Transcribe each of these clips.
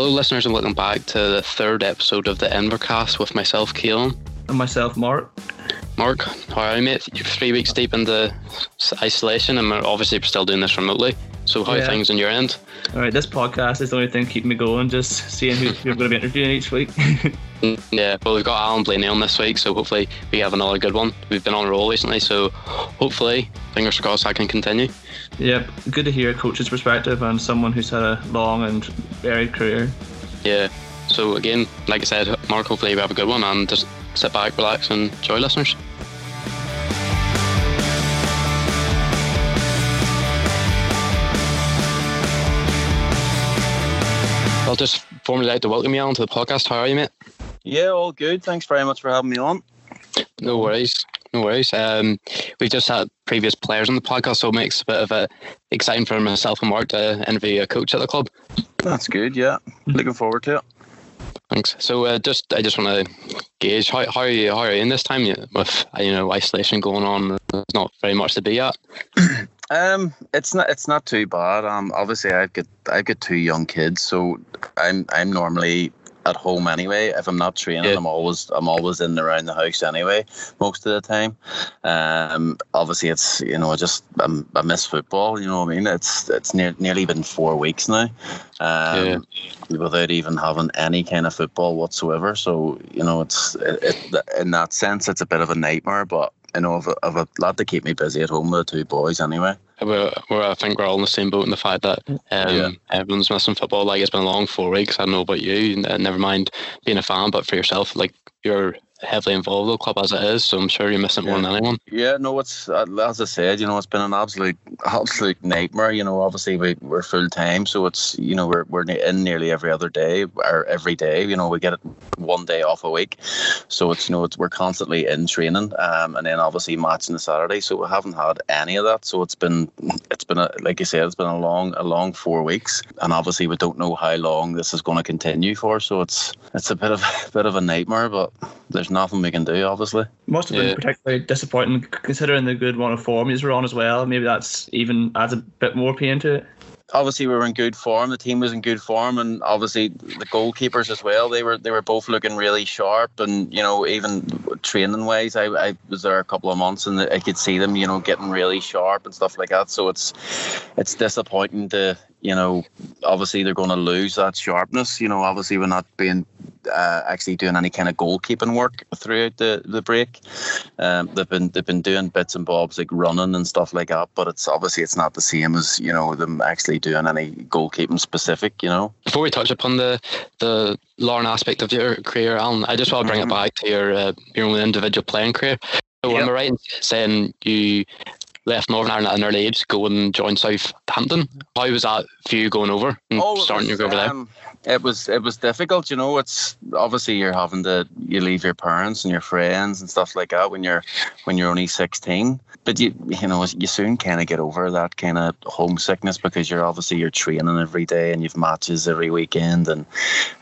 Hello, listeners, and welcome back to the third episode of the Invercast with myself, Caolan. And myself, Mark. Mark, how are you, mate? You're three weeks deep into isolation, and we're obviously still doing this remotely. So, how Yeah. things on your end? All right, this podcast is the only thing keeping me going, just seeing who you're going to be interviewing each week. Yeah, well, we've got Alan Blayney on this week, so hopefully we have another good one. We've been on a roll recently, so hopefully, fingers crossed, I can continue. yep, good to hear a coach's perspective and someone who's had a long and varied career. Yeah. So again, like I said, Mark, hopefully we have a good one, and just sit back, relax, and enjoy, listeners. I'll just formally like to welcome you on to the podcast. How are you, mate? Yeah, all good. Thanks very much for having me on. No worries. No worries. Um, we've just had previous players on the podcast, so it makes a bit of a exciting for myself and Mark to interview a coach at the club. That's good. Yeah, looking forward to it. Thanks. So, uh, just I just want to gauge how how are you how are you in this time with you know isolation going on? There's not very much to be at. Um, it's not it's not too bad. Um, obviously I've got I've got two young kids, so I'm I'm normally at home anyway. If I'm not training, Yeah. I'm always I'm always in and around the house anyway, most of the time. Um, obviously it's you know I just I'm, I miss football. You know what I mean? It's it's near, nearly been four weeks now, um, without even having any kind of football whatsoever. So you know it's it, it, in that sense it's a bit of a nightmare, but. You know, I've, a- I've a lot to keep me busy at home with the two boys anyway. We're, we're, I think we're all in the same boat in the fact that um, Yeah. everyone's missing football. Like it's been a long four weeks. I don't know about you. Never mind being a fan, but for yourself, like you're heavily involved with the club as it is. So I'm sure you're missing more Yeah. than anyone. Yeah, no, it's uh, as I said, you know, it's been an absolute, absolute nightmare. You know, obviously we we're full time, so it's you know we're we're in nearly every other day or every day. You know, we get it one day off a week, so it's you know it's, we're constantly in training, um, and then obviously matching the Saturday. So we haven't had any of that. So it's been it's been a, like you said, it's been a long a long four weeks, and obviously we don't know how long this is going to continue for. So it's it's a bit of a bit of a nightmare, but there's nothing we can do, obviously. Must have been Yeah. particularly disappointing considering the good run of form you were on as well. Maybe that's even adds a bit more pain to it. obviously we were in good form. The team was in good form, and obviously the goalkeepers as well. They were they were both looking really sharp, and you know even training wise, I, I was there a couple of months, and I could see them, you know, getting really sharp and stuff like that. So it's it's disappointing to you know obviously they're going to lose that sharpness. You know, obviously we're not being uh, actually doing any kind of goalkeeping work throughout the the break. Um, they've been they've been doing bits and bobs like running and stuff like that, but it's obviously it's not the same as you know them actually doing any goalkeeping specific. You know. Before we touch upon the the Larne aspect of your career, Alan, I just want to bring Mhm. it back to your uh, your own individual playing career. So am I right in saying you left Northern Ireland at an early age, to go and join Southampton? How was that for you going over and it starting your was, career over there? um, It was it was difficult, you know. It's obviously you're having to you leave your parents and your friends and stuff like that when you're when you're only sixteen. But you you know you soon kind of get over that kind of homesickness because you're obviously you're training every day and you've matches every weekend and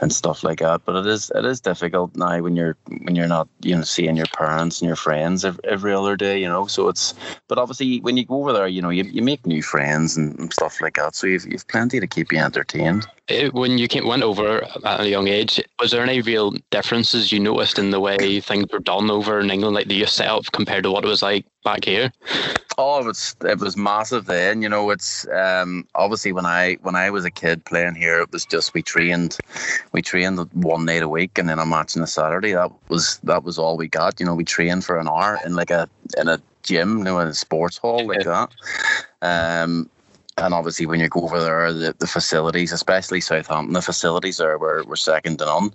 and stuff like that. But it is it is difficult now when you're when you're not you know seeing your parents and your friends every, every other day, you know. So it's but obviously when you go over there, you know you, you make new friends and, stuff like that. So you've you've plenty to keep you entertained. Uh, when you came, went over at a young age, was there any real differences you noticed in the way things were done over in England, like the setup compared to what it was like back here? Oh, it was it was massive then. You know, it's um, obviously when I when I was a kid playing here, it was just we trained, we trained one night a week, and then a match on a Saturday. That was that was all we got. You know, we trained for an hour in like a in a gym, you know, in a sports hall like that. Um, and obviously when you go over there, the, the facilities, especially Southampton, the facilities there were, were second to none.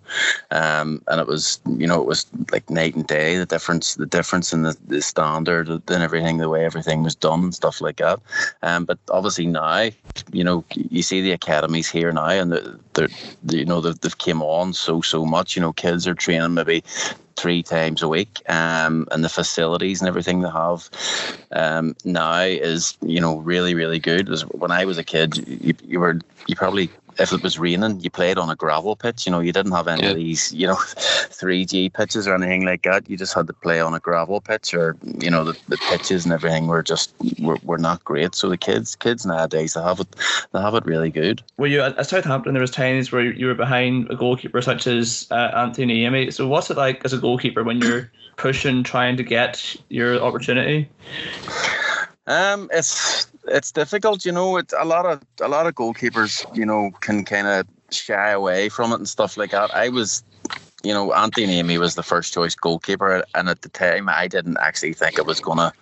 Um, and it was, you know, it was like night and day, the difference, the difference in the, the standard and everything, the way everything was done and stuff like that. Um, but obviously now, you know, you see the academies here now and they're, they're you know, they've, they've came on so, so much, you know, kids are training maybe three times a week um, and the facilities and everything they have um, now is you know really really good. As when I was a kid you, you were you probably if it was raining, you played on a gravel pitch. You know, you didn't have any Yeah. of these, you know, 3G pitches or anything like that. You just had to play on a gravel pitch, or you know, the, the pitches and everything were just were, were not great. So the kids kids nowadays they have it they have it really good. Were you at at Southampton? There was times where you were behind a goalkeeper such as uh, Antti Niemi. So what's it like as a goalkeeper when you're pushing, trying to get your opportunity? Um, it's it's difficult, you know. It's a lot of a lot of goalkeepers, you know, can kind of shy away from it and stuff like that. I was, you know, Antti Niemi was the first choice goalkeeper, and at the time, I didn't actually think it was gonna,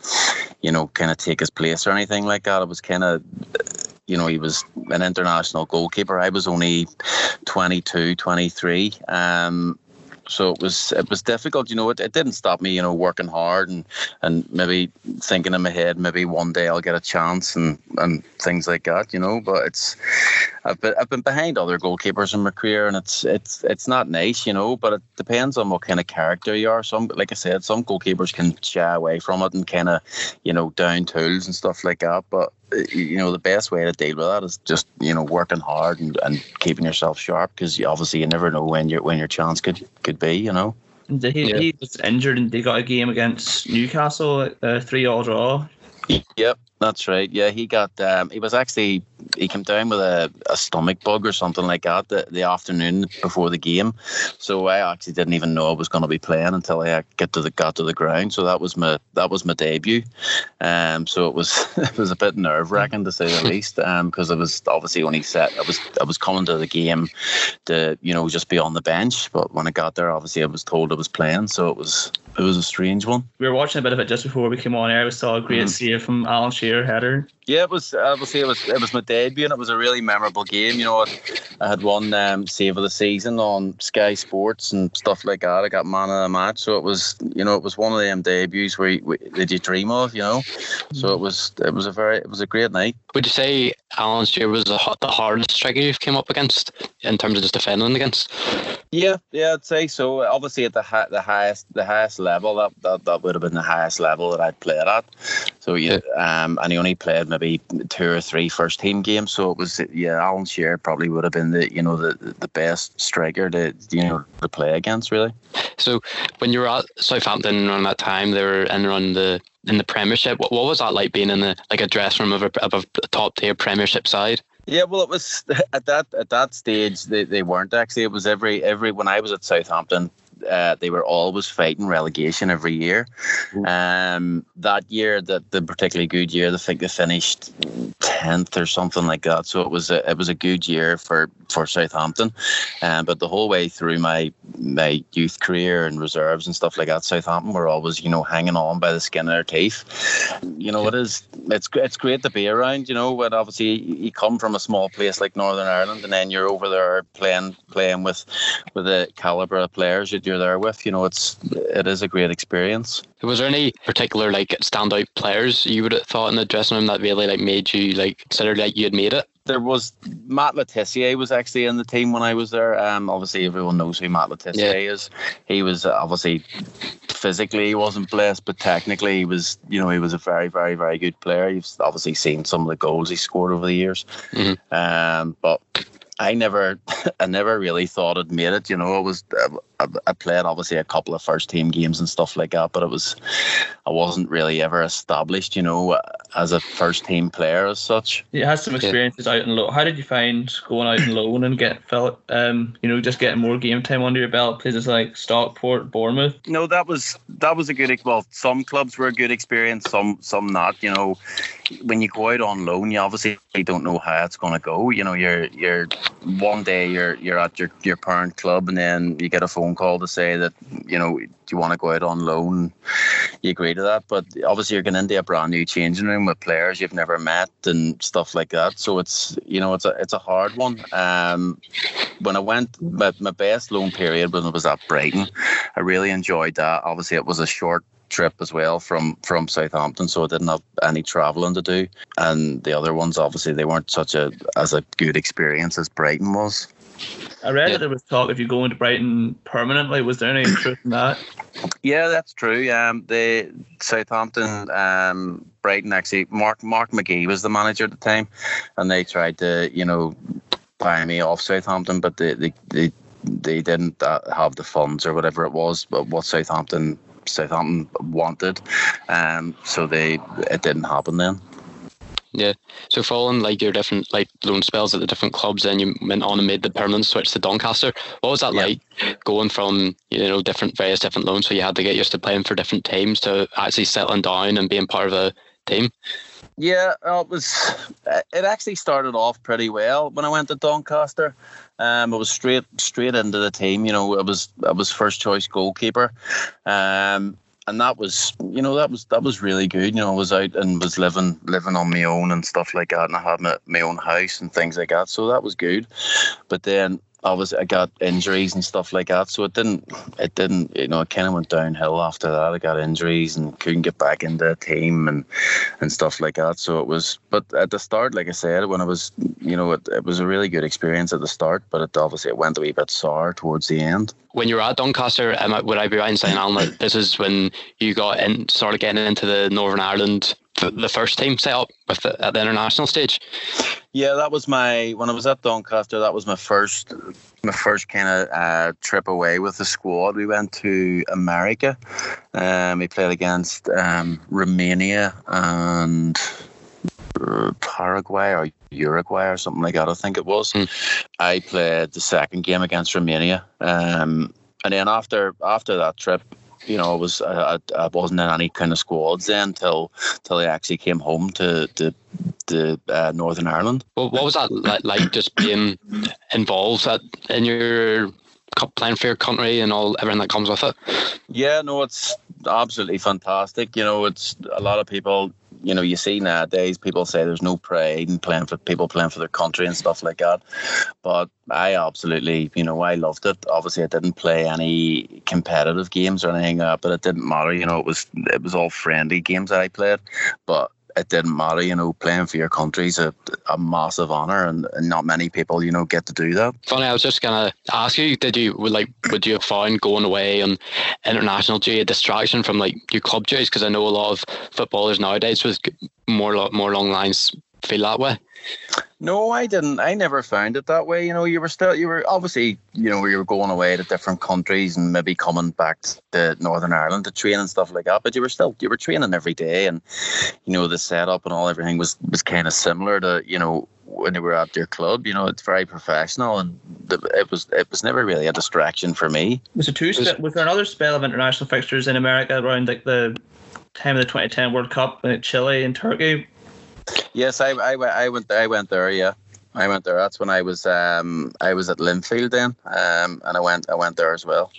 you know, kind of take his place or anything like that. It was kind of. You know, he was an international goalkeeper. I was only 22, 23. Um, so it was it was difficult you know it, it didn't stop me you know working hard and and maybe thinking in my head maybe one day I'll get a chance and and things like that you know but it's I've been, I've been behind other goalkeepers in my career and it's it's it's not nice you know but it depends on what kind of character you are. Some like I said some goalkeepers can shy away from it and kind of you know down tools and stuff like that but you know the best way to deal with that is just you know working hard and, and keeping yourself sharp because you, obviously you never know when your when your chance could could be you know And He, Yeah. he was injured and they got a game against Newcastle, uh, three all draw. Yep, that's right. Yeah, he got. Um, he was actually he came down with a, a stomach bug or something like that the, the afternoon before the game. So I actually didn't even know I was going to be playing until I get to the got to the ground. So that was my that was my debut. Um, so it was it was a bit nerve wracking to say the least. Um, because I was obviously only set. I was I was coming to the game to you know just be on the bench. But when I got there, obviously I was told I was playing. So it was it was a strange one. We were watching a bit of it just before we came on air. We saw a great Mhm. save from Alan Shearer header. Yeah, it was. Obviously, it was. It was my debut, and it was a really memorable game. You know, I had won um, save of the season on Sky Sports and stuff like that. I got man of the match, so it was. You know, it was one of them debuts where you, that you dream of. You know, so it was. It was a very. It was a great night. Would you say Alan Shearer was the, the hardest striker you've came up against in terms of just defending against? Yeah, yeah, I'd say so. Obviously, at the hi- the highest the highest level, that, that that would have been the highest level that I'd played at. So yeah, um, and he only played maybe two or three first team games. So it was yeah, Alan Shearer probably would have been the you know the the best striker to you know to play against really. So when you were at Southampton around that time, they were in around the in the Premiership. What, what was that like being in the like a dressing room of a, of a top tier Premiership side? Yeah, well, it was at that at that stage they, they weren't actually. It was every every when I was at Southampton, uh, they were always fighting relegation every year. Um, that year, that the particularly good year, I think they finished tenth or something like that. So it was a it was a good year for for Southampton. Um, but the whole way through my my youth career and reserves and stuff like that, Southampton were always you know hanging on by the skin of their teeth. You know, it is it's it's great to be around. You know, but obviously you come from a small place like Northern Ireland, and then you're over there playing playing with with the caliber of players that you're there with. You know, it's it is a great experience. Was there any particular like standout players you would have thought in the dressing room that really like made you like consider like you had made it? There was Matt Le Tissier was actually in the team when I was there. Um, obviously everyone knows who Matt Le Tissier is. He was uh, obviously physically he wasn't blessed, but technically he was. You know, he was a very, very, very good player. You've obviously seen some of the goals he scored over the years. Mhm. Um, but I never, I never really thought I'd made it. You know, it was I, I played obviously a couple of first team games and stuff like that, but it was I wasn't really ever established. You know, as a first team player as such. You had some experiences out in low. How did you find going out in loan and get felt? Um, you know, just getting more game time under your belt. Places like Stockport, Bournemouth. No, that was that was a good. ex- Well, some clubs were a good experience, some some not. You know, when you go out on loan, you obviously don't know how it's going to go. You know, you're you're one day you're you're at your your parent club, and then you get a phone call to say that you know do you want to go out on loan. You agree to that, but obviously you're going into a brand new changing room with players you've never met and stuff like that. So it's you know it's a it's a hard one. Um, when I went my, my best loan period when was at Brighton, I really enjoyed that. Obviously, it was a short trip as well from from Southampton, so I didn't have any travelling to do. And the other ones, obviously, they weren't such a as a good experience as Brighton was. I read Yeah. that there was talk if you go into Brighton permanently. Was there any truth in that? Yeah, that's true. Um, the Southampton, um, Brighton actually, Mark Mark McGhee was the manager at the time, and they tried to, you know, buy me off Southampton, but they they they, they didn't uh, have the funds or whatever it was. But what Southampton Southampton wanted, um, so they it didn't happen then. Yeah. So following like your different like loan spells at the different clubs, then you went on and made the permanent switch to Doncaster. What was that Yeah. like going from you know different various different loans? So you had to get used to playing for different teams to actually settling down and being part of a team. Yeah, it was. It actually started off pretty well when I went to Doncaster. Um, I was straight straight into the team. You know, I was I was first choice goalkeeper, um, and that was you know that was that was really good. You know, I was out and was living living on my own and stuff like that, and I had my, my own house and things like that. So that was good. But then obviously I got injuries and stuff like that, so it didn't it didn't you know it kind of went downhill after that. I got injuries and couldn't get back into a team and and stuff like that. So it was, but at the start, like I said, when I was you know it, it was a really good experience at the start, but it obviously it went a wee bit sour towards the end. When you were at Doncaster, I, would I be right in saying, Alan, this is when you got in, started getting into the Northern Ireland, the, first team set up with the, at the international stage? Yeah, that was my when I was at Doncaster. That was my first, my first kind of uh, trip away with the squad. We went to America. Um, we played against um, Romania and uh, Paraguay or Uruguay or something like that. I think it was. Hmm. I played the second game against Romania, um, and then after after that trip. You know, I was I, I wasn't in any kind of squads then till till I actually came home to to, to uh, Northern Ireland. What, what was that like, like just being involved at, in your playing for your country and all everything that comes with it? Yeah, no, it's absolutely fantastic. You know, it's a lot of people. You know, you see nowadays people say there's no pride in playing for people playing for their country and stuff like that. But I absolutely, you know, I loved it. Obviously, I didn't play any competitive games or anything, uh, but it didn't matter. You know, it was it was all friendly games that I played, but it didn't matter. You know, playing for your country is a, a massive honor, and, and not many people, you know, get to do that. Funny, I was just gonna ask you, did you would like would you have found going away on international duty a distraction from like your club duties? Because I know a lot of footballers nowadays with more more long lines feel that way. No, I didn't. I never found it that way. You know, you were still, you were obviously, you know, you were going away to different countries and maybe coming back to Northern Ireland to train and stuff like that. But you were still, you were training every day, and you know, the setup and all everything was was kind of similar to, you know, when you were at your club. You know, it's very professional, and the, it was it was never really a distraction for me. Was there two? Spe- was there another spell of international fixtures in America around like the time of the 2010 World Cup in Chile and Turkey? Yes, I, I, I went I went there. Yeah, I went there. That's when I was um I was at Linfield then, um and I went I went there as well.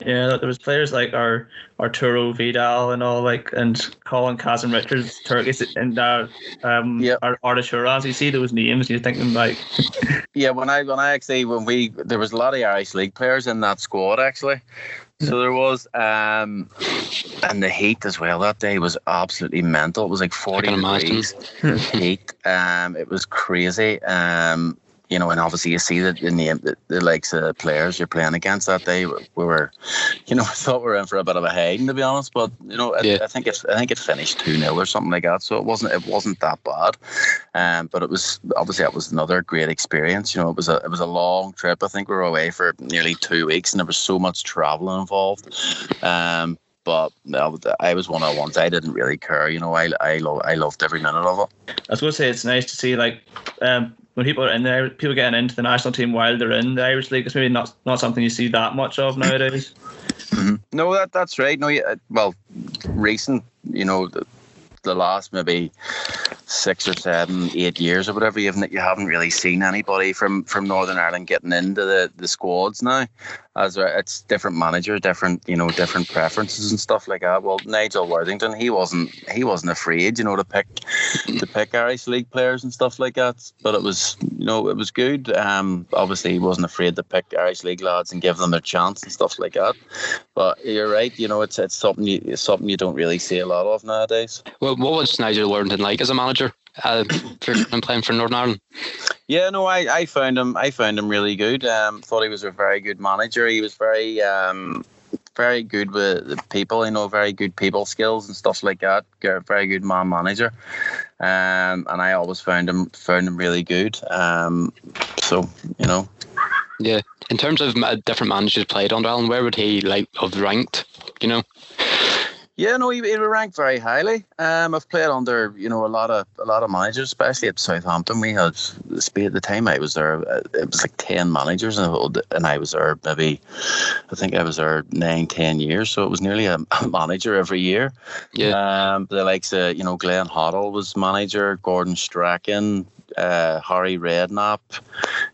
Yeah, there was players like our Arturo Vidal and all like and Colin Kazim-Richards, Turkish and uh, um Yeah. our Arturas. You see those names, you're thinking like Yeah, when I when I actually when we there was a lot of Irish league players in that squad actually. So there was um and the heat as well that day was absolutely mental. It was like forty degrees heat. Um it was crazy. Um you know, and obviously you see that the the, the likes of players you're playing against that day. We were, you know, we thought we were in for a bit of a hiding to be honest. But you know, I, Yeah. I think it, I think it finished two 0 or something like that. So it wasn't, it wasn't that bad. Um, but it was obviously that was another great experience. You know, it was a, it was a long trip. I think we were away for nearly two weeks, and there was so much traveling involved. Um, but no, I was one of the ones I didn't really care. You know, I I, lo- I loved every minute of it. I was going to say it's nice to see like um, when people are in there, people getting into the national team while they're in the Irish League. It's maybe not not something you see that much of nowadays. Mm-hmm. No, that that's right. No, yeah, well, recent, you know, the, the last maybe six or seven, eight years or whatever, even haven't you haven't really seen anybody from from Northern Ireland getting into the the squads now. As a- it's different manager, different you know, different preferences and stuff like that. Well, Nigel Worthington, he wasn't he wasn't afraid, you know, to pick to pick Irish league players and stuff like that. But it was you know it was good. Um, obviously he wasn't afraid to pick Irish league lads and give them their chance and stuff like that. But you're right, you know, it's it's something you it's something you don't really see a lot of nowadays. What, what was Nigel Worthington like as a manager uh, for, playing for Northern Ireland? Yeah, no, I, I found him I found him really good. Um, thought he was a very good manager. He was very um, very good with people. You know, very good people skills and stuff like that. Very good man manager, um, and I always found him found him really good. Um, so you know. Yeah, in terms of different managers played under Alan, where would he like have ranked? You know. Yeah, no, he, he ranked very highly. Um, I've played under you know a lot of a lot of managers, especially at Southampton. We had speed at the time I was there, uh, it was like ten managers, and, and I was there maybe, I think I was there nine, ten years. So it was nearly a, a manager every year. Yeah. Um, the likes of you know Glenn Hoddle was manager, Gordon Strachan, uh, Harry Redknapp.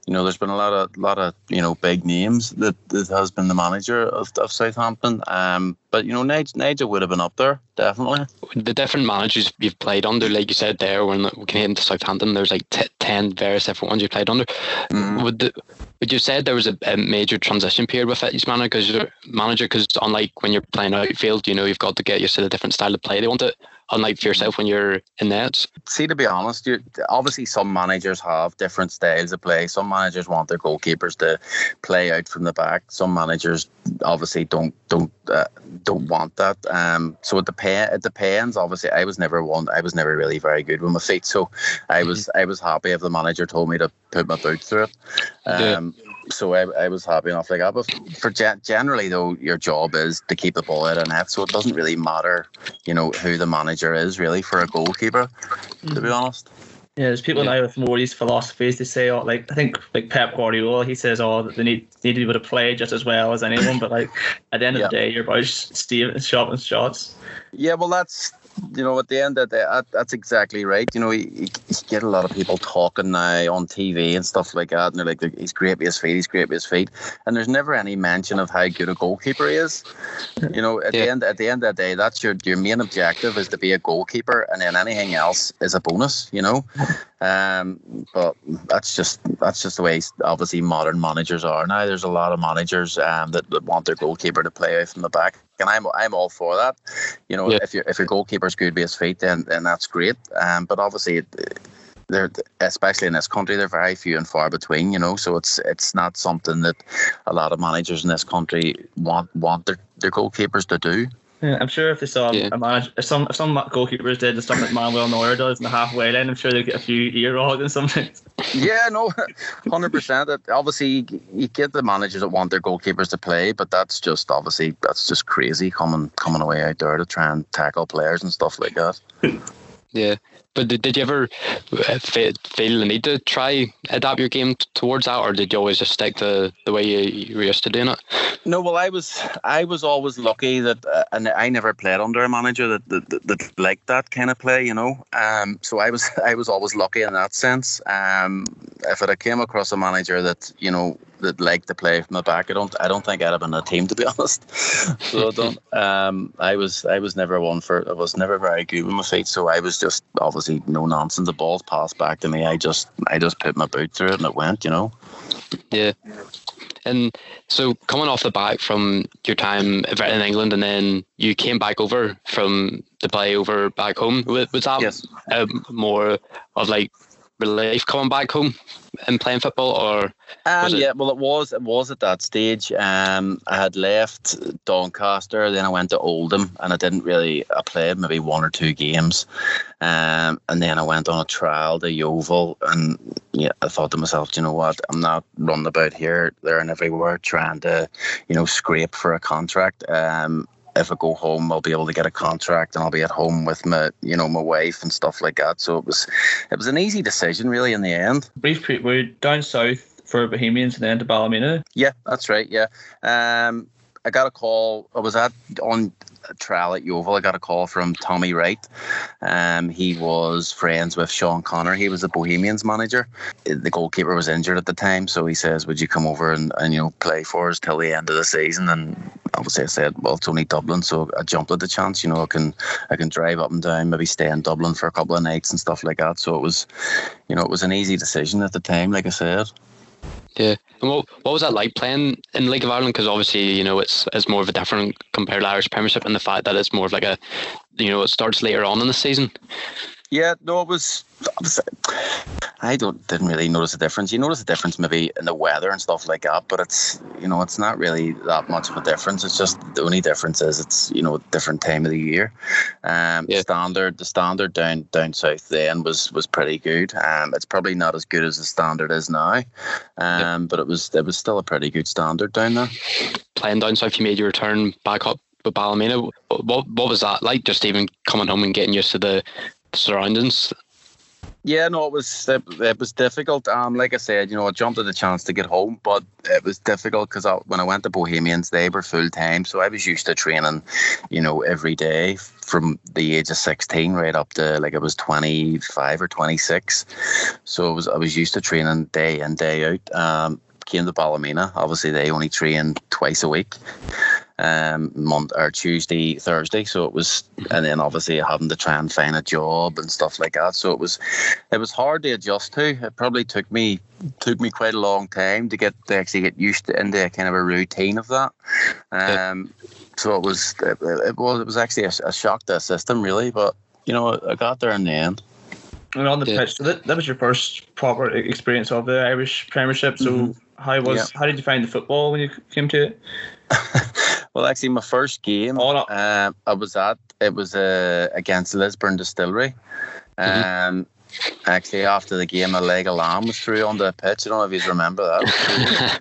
You know, there's been a lot of lot of you know big names that, that has been the manager of, of Southampton. Um, but you know, Nigel, Nigel would have been up there definitely. The different managers you've played under, like you said there, when we came to Southampton, there's like t- ten various different ones you played under. Mm. Would the, would you said there was a, a major transition period with each manager? Because manager, because unlike when you're playing outfield, you know you've got to get used to the different style of play they want it unlike for yourself when you're in nets? See, to be honest, you obviously some managers have different styles of play. Some managers want their goalkeepers to play out from the back. Some managers obviously don't don't uh, don't want that. Um, so it depends. It depends. Obviously, I was never one. I was never really very good with my feet. So I was mm-hmm. I was happy if the manager told me to put my boot through it. Um, yeah so I, I was happy enough like that. But for generally though, your job is to keep the ball out of net, so it doesn't really matter, you know, who the manager is really for a goalkeeper. To be mm-hmm. honest. Yeah, there's people yeah. now with more these philosophies. They say, oh, like I think like Pep Guardiola, he says, oh, that they need need to be able to play just as well as anyone. but like at the end of yeah. the day, you're about stealing, shopping shots. Yeah, well, that's you know, at the end of the day, that's exactly right. You know, you, you, get a lot of people talking now on TV and stuff like that, and they're like, he's great with his feet, he's great with his feet, and there's never any mention of how good a goalkeeper he is. You know, at yeah. the end at the end of the day, that's your your main objective is to be a goalkeeper, and then anything else is a bonus. You know, um, but that's just that's just the way obviously modern managers are now. There's a lot of managers um, that, that want their goalkeeper to play out from the back and I'm I'm all for that. You know, yeah. if your if your goalkeeper's good with his feet, then then that's great. Um, but obviously. they're especially in this country they're very few and far between you know so it's it's not something that a lot of managers in this country want want their, their goalkeepers to do yeah, I'm sure if they saw yeah. a manager, if some if some goalkeepers did the stuff that Manuel Neuer does in the halfway line, I'm sure they'd get a few ear hogs and something. Yeah, no, hundred percent. Obviously, you get the managers that want their goalkeepers to play, but that's just obviously that's just crazy coming coming away out there to try and tackle players and stuff like that. Yeah, but did, did you ever uh, feel the need to try adapt your game towards that, or did you always just stick to the way you, you were used to doing it? No, well, I was I was always lucky that, uh, and I never played under a manager that, that, that, that liked that kind of play, you know. Um, so I was I was always lucky in that sense. Um, if I came across a manager that you know that like to play from the back. I don't I don't think I'd have been a team to be honest. so I don't. Um, I was I was never one for. I was never very good with my feet. So I was just obviously no nonsense. The balls passed back to me. I just I just put my boot through it and it went. You know. Yeah. And so coming off the back from your time in England, and then you came back over from the play over back home. Was that yes. um, more of like relief coming back home and playing football, or um, yeah, well, it was it was at that stage. Um, I had left Doncaster, then I went to Oldham, and I didn't really. I played maybe one or two games, um, and then I went on a trial to Yeovil, and yeah, I thought to myself, you know what? I'm not running about here, there, and everywhere trying to, you know, scrape for a contract. Um, if I go home, I'll be able to get a contract and I'll be at home with my, you know, my wife and stuff like that. So it was, it was an easy decision really in the end. Brief, we're down south for Bohemians and then to Ballymena. Yeah, that's right. Yeah, um, I got a call. I was at on trial at Yeovil, I got a call from Tommy Wright. Um, he was friends with Sean Connor. He was the Bohemians manager. The goalkeeper was injured at the time, so he says, "Would you come over and, and you know play for us till the end of the season?" And obviously, I said, "Well, it's only Dublin, so I jumped at the chance. You know, I can I can drive up and down, maybe stay in Dublin for a couple of nights and stuff like that." So it was, you know, it was an easy decision at the time, like I said. Yeah. And what, what was that like playing in League of Ireland? Because obviously, you know, it's it's more of a different compared to Irish Premiership and the fact that it's more of like a, you know, it starts later on in the season. Yeah, no, it was. I don't didn't really notice a difference. You notice a difference maybe in the weather and stuff like that, but it's you know it's not really that much of a difference. It's just the only difference is it's you know different time of the year. Um, yeah. standard the standard down down south then was was pretty good. Um, it's probably not as good as the standard is now, um, but it was it was still a pretty good standard down there. Playing down south, you made your return back up with Ballymena. What what was that like? Just even coming home and getting used to the surroundings. Yeah, no, it was it, it, was difficult. Um, like I said, you know, I jumped at the chance to get home, but it was difficult because when I went to Bohemians, they were full time, so I was used to training, you know, every day from the age of sixteen right up to like I was twenty five or twenty six. So was I was used to training day in day out. Um, came to Ballymena. Obviously, they only train twice a week um, Monday or Tuesday, Thursday. So it was, and then obviously having to try and find a job and stuff like that. So it was, it was hard to adjust to. It probably took me took me quite a long time to get to actually get used to into a kind of a routine of that. Um, so it was, it, it, was, it was actually a, a shock to the system, really. But you know, I got there in the end. And on the yeah. pitch, so that, that was your first proper experience of the Irish Premiership. So mm-hmm. How was yeah. how did you find the football when you came to it? well, actually, my first game oh, no. uh, I was at it was uh, against Lisburn Distillery. Mm-hmm. Um, Actually, after the game, a leg of lamb was through on the pitch. I don't know if you remember that.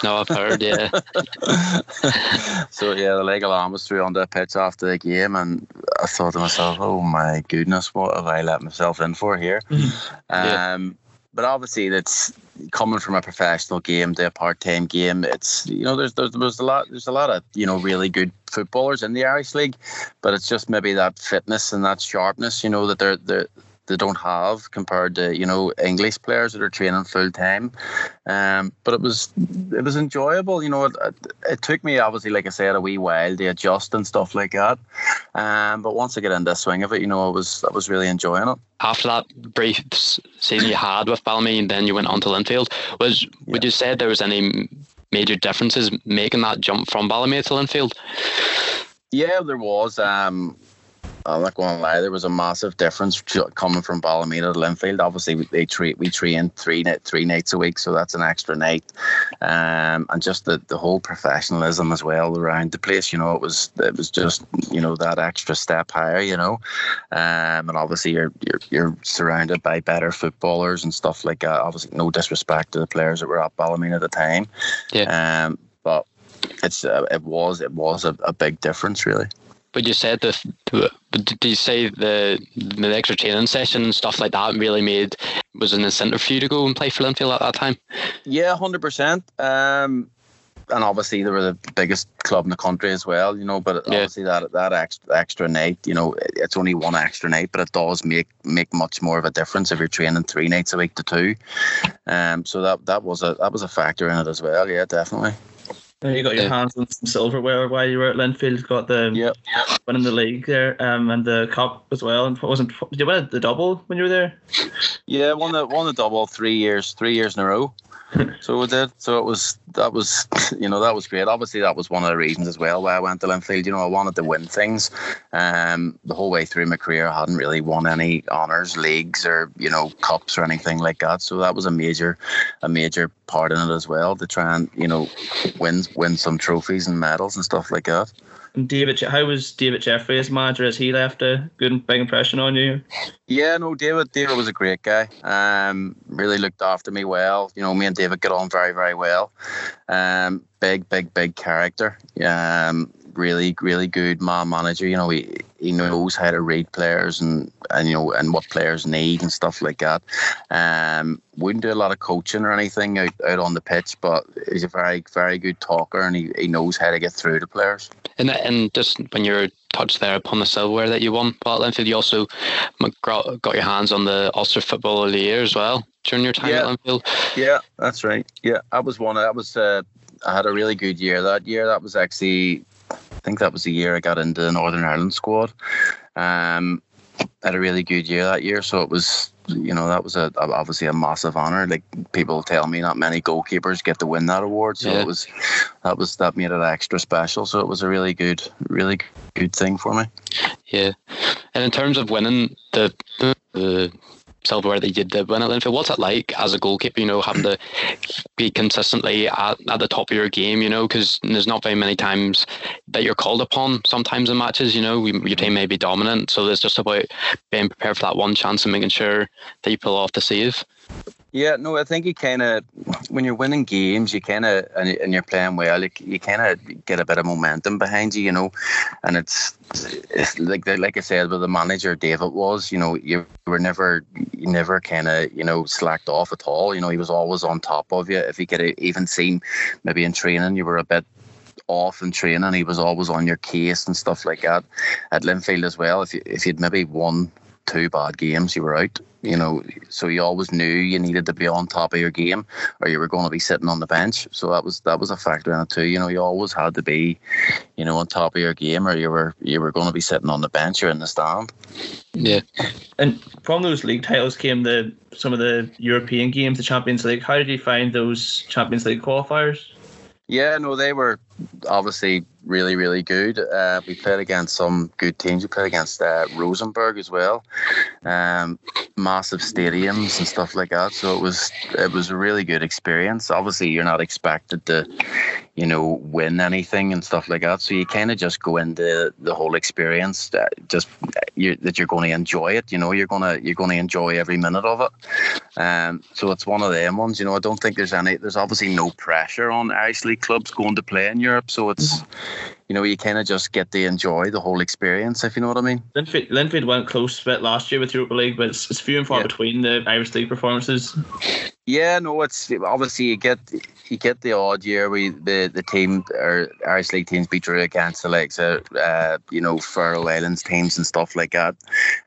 no, I've heard, yeah. so, yeah, the leg of lamb was through on the pitch after the game, and I thought to myself, oh my goodness, what have I let myself in for here? yeah. Um, but obviously, that's coming from a professional game to a part-time game. It's you know, there's, there's there's a lot there's a lot of you know really good footballers in the Irish League, but it's just maybe that fitness and that sharpness, you know, that they're they're they don't have compared to you know English players that are training full time. Um, but it was it was enjoyable. You know, it, it, took me obviously, like I said, a wee while to adjust and stuff like that. Um, but once I get into the swing of it, you know, I was I was really enjoying it. After that brief season you had with Ballymena, and then you went on to Linfield, was yeah. would you say there was any major differences making that jump from Ballymena to Linfield? Yeah, there was. Um, I'm not going to lie. There was a massive difference coming from Ballymena to Linfield. Obviously, they treat we train three three nights a week, so that's an extra night, um, and just the, the whole professionalism as well around the place. You know, it was it was just you know that extra step higher. You know, um, and obviously you're you're you're surrounded by better footballers and stuff like that. Obviously, no disrespect to the players that were at Ballymena at the time. Yeah. Um, but it's uh, it was it was a, a big difference really. But you said the, did you say the the extra training session and stuff like that really made was an incentive for you to go and play for Linfield at that time? Yeah, hundred percent. Um, and obviously they were the biggest club in the country as well, you know. But yeah. obviously that that extra extra night, you know, it's only one extra night, but it does make make much more of a difference if you're training three nights a week to two. Um, so that that was a that was a factor in it as well. Yeah, definitely. And you got your hands on some silverware while you were at Linfield. Got the yep. winning the league there, um, and the cup as well. And wasn't did you win the double when you were there? Yeah, won the won the double three years, three years in a row. so we did. So it was that was you know that was great. Obviously, that was one of the reasons as well why I went to Linfield. You know, I wanted to win things. Um, the whole way through my career, I hadn't really won any honors, leagues, or you know cups or anything like that. So that was a major, a major part in it as well to try and you know win win some trophies and medals and stuff like that. And David, how was David Jeffrey as manager? Has he left a good big impression on you? Yeah, no, David. David was a great guy. Um, really looked after me well. You know, me and David get on very, very well. Um, big, big, big character. Um, really, really good man manager. You know, he he knows how to read players and and you know and what players need and stuff like that. Um, wouldn't do a lot of coaching or anything out, out on the pitch, but he's a very, very good talker and he, he knows how to get through to players. And and just when you're touched there upon the silverware that you won at Linfield, you also got your hands on the Ulster Football of the Year as well during your time yeah. at Linfield. Yeah, that's right. Yeah, I was one. That was. Uh, I had a really good year that year. That was actually, think that was the year I got into the Northern Ireland squad. Um, I had a really good year that year, so it was you know that was a, obviously a massive honor. Like people tell me, not many goalkeepers get to win that award, so yeah. it was that was that made it extra special. So it was a really good, really good thing for me. Yeah, and in terms of winning the the silverware that you did win at Linfield. What's it like as a goalkeeper? You know, having to be consistently at, at the top of your game. You know, because there's not very many times that you're called upon. Sometimes in matches, you know, your team may be dominant, so it's just about being prepared for that one chance and making sure that you pull off the save. Yeah, no, I think you kind of, when you're winning games, you kind of, and, you're playing well, you, you kind of get a bit of momentum behind you, you know, and it's, it's like like I said, with the manager David was, you know, you were never, you never kind of, you know, slacked off at all. You know, he was always on top of you. If you could even seen maybe in training, you were a bit off in training, he was always on your case and stuff like that. At Linfield as well, if you if you'd maybe won two bad games, you were out. You know, so you always knew you needed to be on top of your game, or you were going to be sitting on the bench. So that was that was a factor in it too. You know, you always had to be, you know, on top of your game, or you were you were going to be sitting on the bench or in the stand. Yeah, and from those league titles came the some of the European games, the Champions League. How did you find those Champions League qualifiers? Yeah, no, they were obviously really, really good. Uh, we played against some good teams. We played against uh, Rosenborg as well, um, massive stadiums and stuff like that. So it was it was a really good experience. Obviously, you're not expected to, you know, win anything and stuff like that. So you kind of just go into the whole experience, uh, just you, that you're going to enjoy it. You know, you're gonna you're going to enjoy every minute of it. Um, so it's one of them ones. You know, I don't think there's any. There's obviously no pressure on Irish League clubs going to play in Europe. So it's you know, you kind of just get to enjoy the whole experience, if you know what I mean. Linfield, Linfield went close a bit last year with Europa League, but it's, it's few and far yeah. between the Irish League performances. Yeah, no, it's obviously you get you get the odd year where the the team or Irish League teams beat drew against the likes of uh, you know Faroe Islands teams and stuff like that.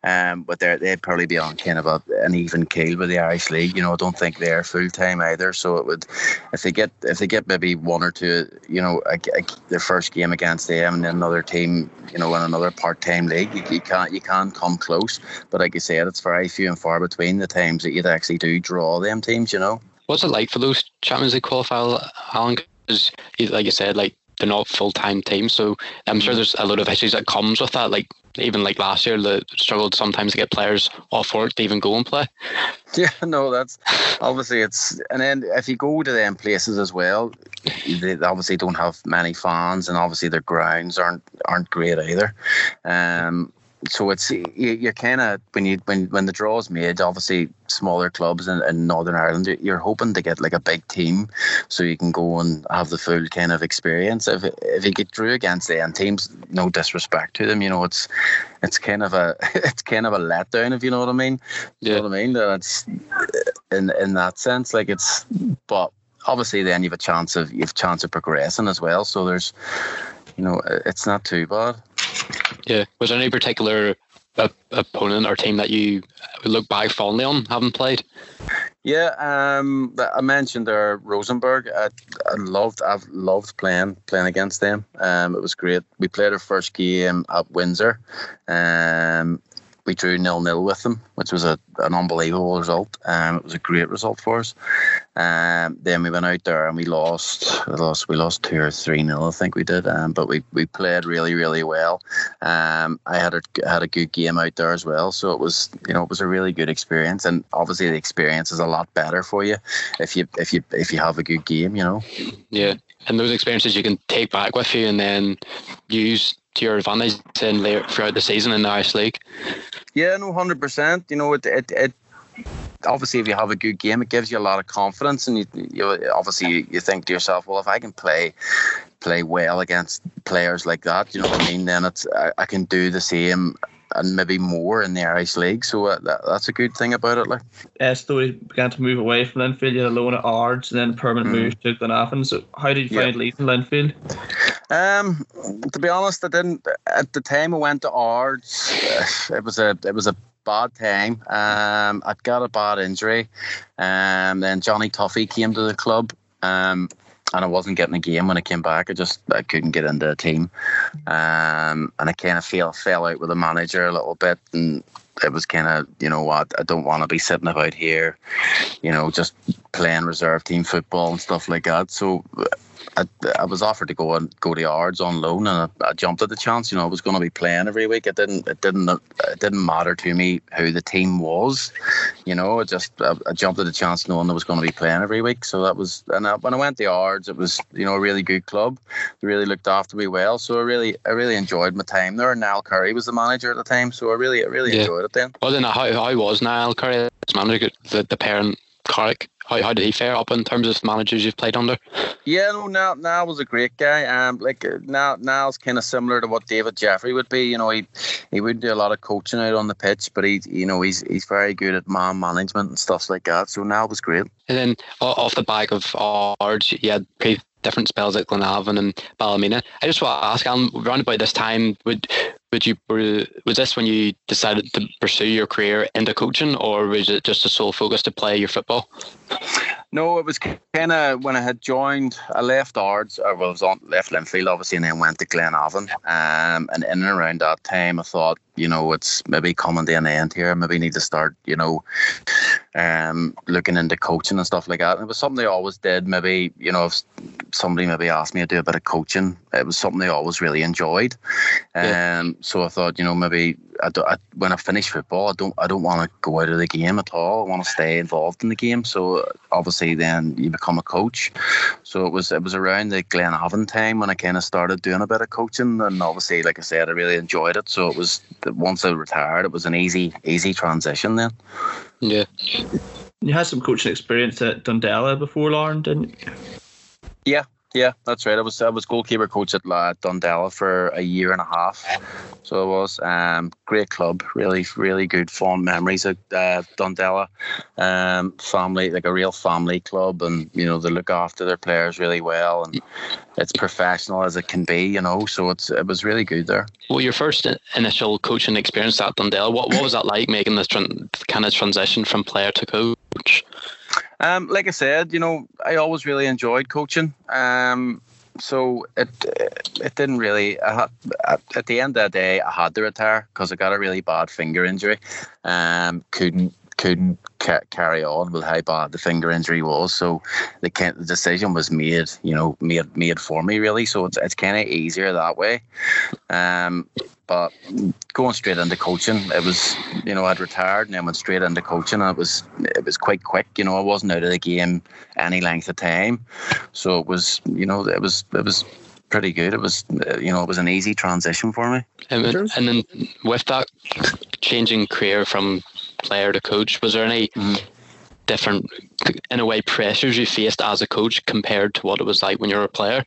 Um, but they they'd probably be on kind of a, an even keel with the Irish League. You know, I don't think they're full time either. So it would if they get if they get maybe one or two, you know, a, a, their first game against them and then another team, you know, in another part time league, you, you can't you can't come close. But like I said, it's very few and far between the times that you'd actually do draw them teams. You know. What's it like for those Champions League qualifiers, Alan? Because, like you said, like they're not full time teams, so I'm sure there's a lot of issues that comes with that. Like even like last year, they struggled sometimes to get players off work to even go and play. Yeah, no, that's obviously it's, and then if you go to them places as well, they obviously don't have many fans, and obviously their grounds aren't aren't great either. Um, so it's you, you're kind of when you when when the draw is made, obviously smaller clubs in, in Northern Ireland, you're hoping to get like a big team, so you can go and have the full kind of experience. If if you get drew against the end teams, no disrespect to them, you know it's it's kind of a it's kind of a letdown if you know what I mean. Yeah. You know what I mean? That it's in in that sense, like it's but obviously then you've a chance of you've a chance of progressing as well. So there's you know it's not too bad. Yeah. Was there any particular uh, opponent or team that you look back fondly on having played? Yeah, um, I mentioned there Rosenborg. I, I, loved, I've loved playing playing against them. Um, it was great. We played our first game at Windsor. Um, we drew nil nil with them, which was a, an unbelievable result. Um, it was a great result for us. Um, then we went out there and we lost. We lost. We lost two or three nil, I think we did. Um, but we, we played really really well. Um, I had a had a good game out there as well. So it was you know it was a really good experience. And obviously the experience is a lot better for you if you if you if you have a good game. You know. Yeah, and those experiences you can take back with you and then use to your advantage in later throughout the season in the Irish League. Yeah, no, hundred percent. You know, it, it it obviously if you have a good game, it gives you a lot of confidence, and you, you obviously you think to yourself, well, if I can play play well against players like that, you know what I mean, then it's I, I can do the same and maybe more in the Irish League. So uh, that, that's a good thing about it. Like, Story began to move away from Linfield, you had a loan at Ards, and then permanent mm. move to Glenavon. So how did you find yep. leaving Linfield? Um, to be honest, I didn't. At the time I went to Ards, it was a it was a bad time. Um, I'd got a bad injury, and um, then Jonny Tuffey came to the club. Um, and I wasn't getting a game when I came back. I just I couldn't get into a team, um, and I kind of feel fell out with the manager a little bit, and it was kind of you know what I don't want to be sitting about here, you know, just playing reserve team football and stuff like that. So I, I was offered to go and go to Ards on loan, and I, I, jumped at the chance. You know, I was going to be playing every week. It didn't, it didn't, it didn't matter to me who the team was. You know, it just I, I jumped at the chance knowing I was going to be playing every week. So that was, and I, when I went to Ards, it was you know a really good club. They really looked after me well. So I really, I really enjoyed my time there. Niall Currie was the manager at the time, so I really, I really yeah. enjoyed it then. Well, then how, how was Niall Currie as manager? The, the parent Carrick. How, how did he fare up in terms of managers you've played under? Yeah, no, Niall, Niall was a great guy. Um, like uh, Niall, Niall's kind of similar to what David Jeffrey would be. You know, he he would do a lot of coaching out on the pitch, but he, you know, he's he's very good at man management and stuff like that. So Niall was great. And then off the back of Ards, you had pretty different spells at Glenavon and Ballymena. I just want to ask, Alan, around about this time, would would you was this when you decided to pursue your career into coaching, or was it just a sole focus to play your football? No, it was kind of when I had joined. I left Ards, I was on left Linfield obviously, and then went to Glenavon. Um, and in and around that time, I thought, you know, it's maybe coming to an end here. Maybe need to start, you know, um, looking into coaching and stuff like that. And it was something I always did. Maybe you know, if somebody maybe asked me to do a bit of coaching, it was something I always really enjoyed. Yeah. Um, so I thought, you know, maybe I, I, when I finish football, I don't I don't want to go out of the game at all. I want to stay involved in the game. So obviously, then you become a coach. So it was it was around the Glenavon time when I kind of started doing a bit of coaching, and obviously, like I said, I really enjoyed it. So it was once I retired, it was an easy easy transition then. Yeah. You had some coaching experience at Dundela before, Larne, didn't you? Yeah, yeah, that's right. I was I was goalkeeper coach at uh, Dundela for a year and a half. So it was um, great club, really really good fond memories at uh, Dundela. Um, family like a real family club, and you know they look after their players really well, and it's professional as it can be. You know, so it's it was really good there. Well, your first initial coaching experience at Dundela, what what was that like making this kind of transition from player to coach? Um, like I said, you know, I always really enjoyed coaching. Um, so it it didn't really. Had, at the end of the day, I had to retire because I got a really bad finger injury. Um, couldn't couldn't ca- carry on with how bad the finger injury was. So the, the decision was made, you know, made made for me really. So it's it's kind of easier that way. Um, but going straight into coaching, it was you know I'd retired and then went straight into coaching, and it was it was quite quick. You know, I wasn't out of the game any length of time, so it was you know it was it was pretty good. It was, you know, it was an easy transition for me. And, and then with that changing career from player to coach, was there any mm. different, in a way, pressures you faced as a coach compared to what it was like when you were a player?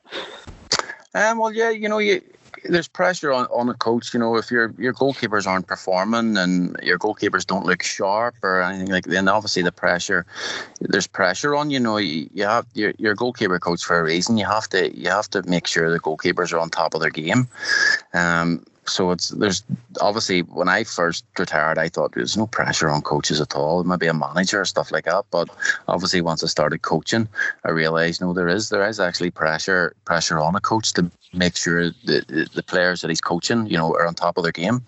Um, well, yeah, you know, you there's pressure on, on a coach. You know, if your your goalkeepers aren't performing and your goalkeepers don't look sharp or anything like, then obviously the pressure, there's pressure on. You know, you, you have your your goalkeeper coach for a reason. You have to you have to make sure the goalkeepers are on top of their game. Um, so it's there's obviously when I first retired, I thought there's no pressure on coaches at all. Maybe a manager or stuff like that. But obviously, once I started coaching, I realised no, there is there is actually pressure pressure on a coach to make sure that the players that he's coaching, you know, are on top of their game.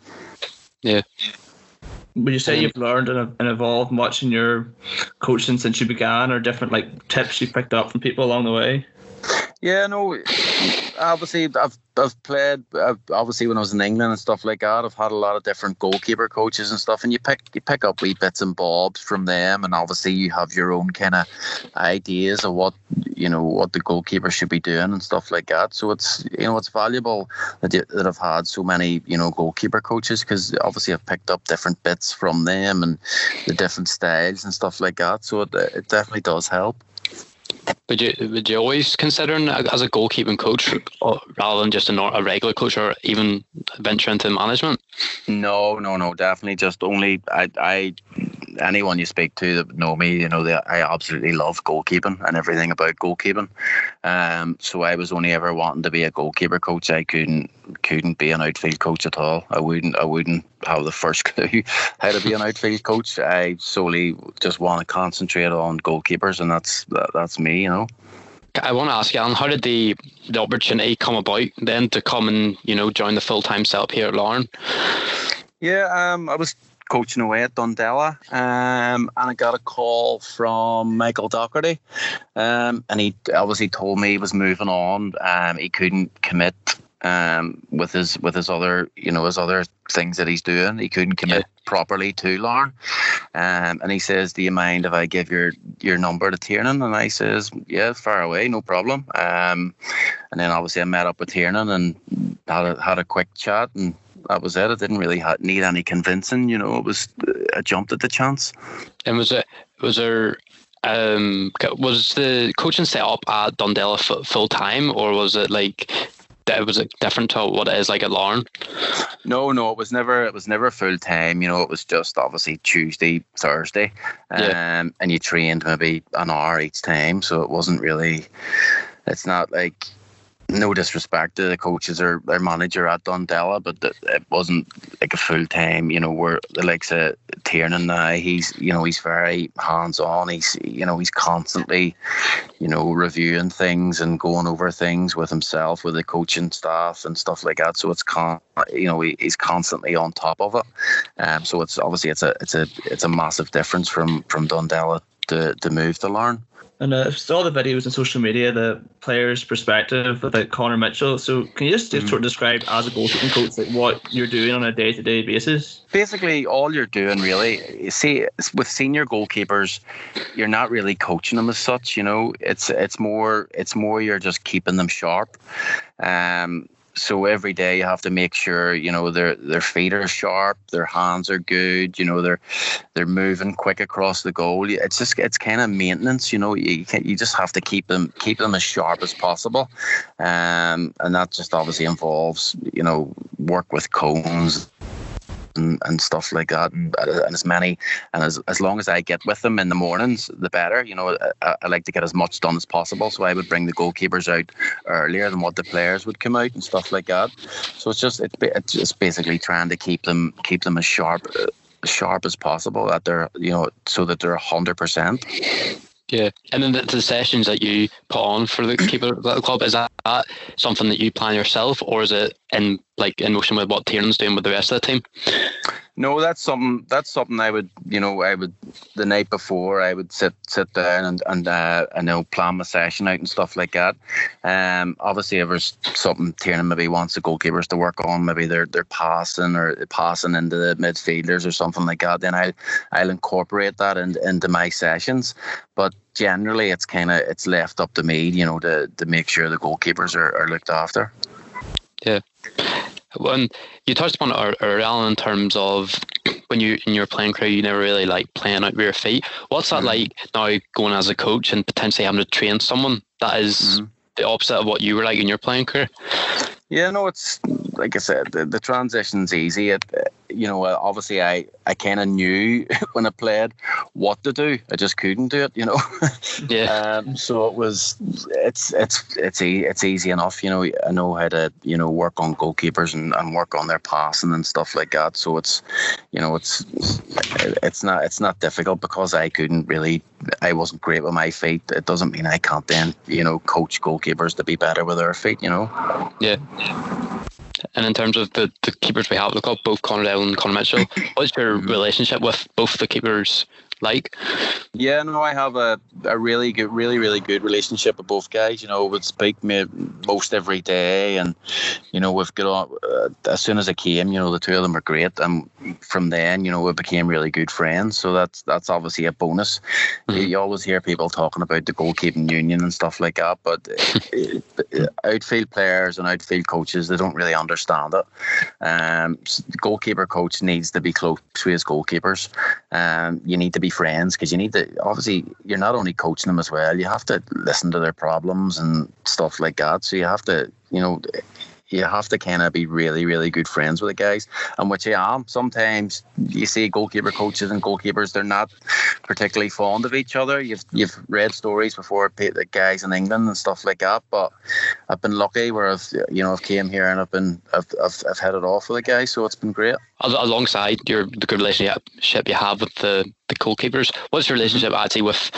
Yeah. Would you say um, you've learned and, and evolved much in your coaching since you began, or different like tips you picked up from people along the way? Yeah, no. Obviously, I've I've played obviously when I was in England and stuff like that. I've had a lot of different goalkeeper coaches and stuff, and you pick you pick up wee bits and bobs from them, and obviously you have your own kind of ideas of what you know what the goalkeeper should be doing and stuff like that. So it's you know it's valuable that you, that I've had so many you know goalkeeper coaches because obviously I've picked up different bits from them and the different styles and stuff like that. So it, it definitely does help. Would you would you always consider as a goalkeeping coach rather than just a, a regular coach or even venture into management? No, no, no, definitely. Just only I, I anyone you speak to that know me, you know that I absolutely love goalkeeping and everything about goalkeeping. Um, so I was only ever wanting to be a goalkeeper coach. I couldn't couldn't be an outfield coach at all. I wouldn't I wouldn't have the first clue how to be an outfield coach. I solely just want to concentrate on goalkeepers, and that's that, that's me, you know. I want to ask you, Alan, how did the the opportunity come about then to come and you know join the full time setup here at Larne? Yeah, um, I was coaching away at Dundela, um, and I got a call from Michael Docherty, um, and he obviously told me he was moving on. Um, he couldn't commit um, with his with his other you know his other things that he's doing. He couldn't commit yeah. properly to Larne, um, and he says, "Do you mind if I give your your number to Tiernan?" And I says, "Yeah, far away, no problem." Um, and then obviously I met up with Tiernan and had a, had a quick chat and. That was it. I didn't really need any convincing, you know. It was I jumped at the chance. And was it was there um, was the coaching set up at Dundela f- full time, or was it like it was different to what it is like at Larne? No, no, it was never. It was never full time. You know, it was just obviously Tuesday, Thursday, um, yeah. and you trained maybe an hour each time. So it wasn't really. It's not like no disrespect to the coaches or their manager at Dundela, but it wasn't like a full time. You know, where the likes of Tiernan now, he's you know he's very hands on. He's you know he's constantly, you know, reviewing things and going over things with himself, with the coaching staff and stuff like that. So it's con, you know, he, he's constantly on top of it. Um, so it's obviously it's a it's a it's a massive difference from from Dundela to to move to Larne. And uh, saw the videos on social media, the players' perspective about Conor Mitchell. So, can you just, mm-hmm. sort of describe as a goalkeeping coach, like what you're doing on a day-to-day basis? Basically, all you're doing really, you see, with senior goalkeepers, you're not really coaching them as such. You know, it's it's more it's more you're just keeping them sharp. Um, so every day you have to make sure you know their their feet are sharp, their hands are good, you know they're they're moving quick across the goal. It's just it's kind of maintenance, you know. You can, you just have to keep them keep them as sharp as possible, um, and that just obviously involves you know work with cones and, and stuff like that. And, and as many, and as, as long as I get with them in the mornings, the better. You know, I, I like to get as much done as possible. So I would bring the goalkeepers out earlier than what the players would come out and stuff like that. So it's just, it's just basically trying to keep them, keep them as sharp, as sharp as possible that they're, you know, so that they're 100%. Yeah, and then the, the, sessions that you put on for the keeper club is that, that something that you plan yourself, or is it in like in motion with what Tiernan's doing with the rest of the team? No, that's something. That's something I would, you know, I would the night before I would sit sit down and and uh, know plan my session out and stuff like that. Um, obviously, if there's something Tiernan maybe wants the goalkeepers to work on, maybe they're they're passing or passing into the midfielders or something like that, then I I'll incorporate that in, into my sessions. But generally, it's kind of it's left up to me, you know, to to make sure the goalkeepers are, are looked after. Yeah. When you touched upon it earlier in terms of when you in your playing career, you never really like playing out with your feet. What's that mm-hmm. like now going as a coach and potentially having to train someone that is mm-hmm. the opposite of what you were like in your playing career? Yeah, no, it's like I said, the, the transition's easy. It, you know, obviously I, I kind of knew when I played what to do. I just couldn't do it, you know. Yeah. um, so it was, it's it's it's e- it's easy enough, you know. I know how to you know work on goalkeepers and, and work on their passing and stuff like that. So it's, you know, it's it's not it's not difficult because I couldn't really, I wasn't great with my feet. It doesn't mean I can't then you know coach goalkeepers to be better with their feet, you know. Yeah. And in terms of the, the keepers we have, look up both Conor Devlin and Conor Mitchell. What's your mm-hmm. relationship with both the keepers like? Yeah, no, I have a, a really good, really, really good relationship with both guys. You know, we speak me most every day, and you know, we've got on. Uh, as soon as I came, you know, the two of them are great, and from then, you know, we became really good friends. So that's that's obviously a bonus. Mm-hmm. You always hear people talking about the goalkeeping union and stuff like that, but uh, outfield players and outfield coaches they don't really understand it. Um, goalkeeper coach needs to be close to his goalkeepers. Um, you need to be be friends because you need to obviously you're not only coaching them as well you have to listen to their problems and stuff like that so you have to you know you have to kind of be really, really good friends with the guys, and which I am. Sometimes you see goalkeeper coaches and goalkeepers; they're not particularly fond of each other. You've you've read stories before, the guys in England and stuff like that. But I've been lucky where I've you know I've came here and I've been I've I've, I've had it off with the guys, so it's been great. Alongside your the good relationship you have with the the goalkeepers, what's your relationship actually with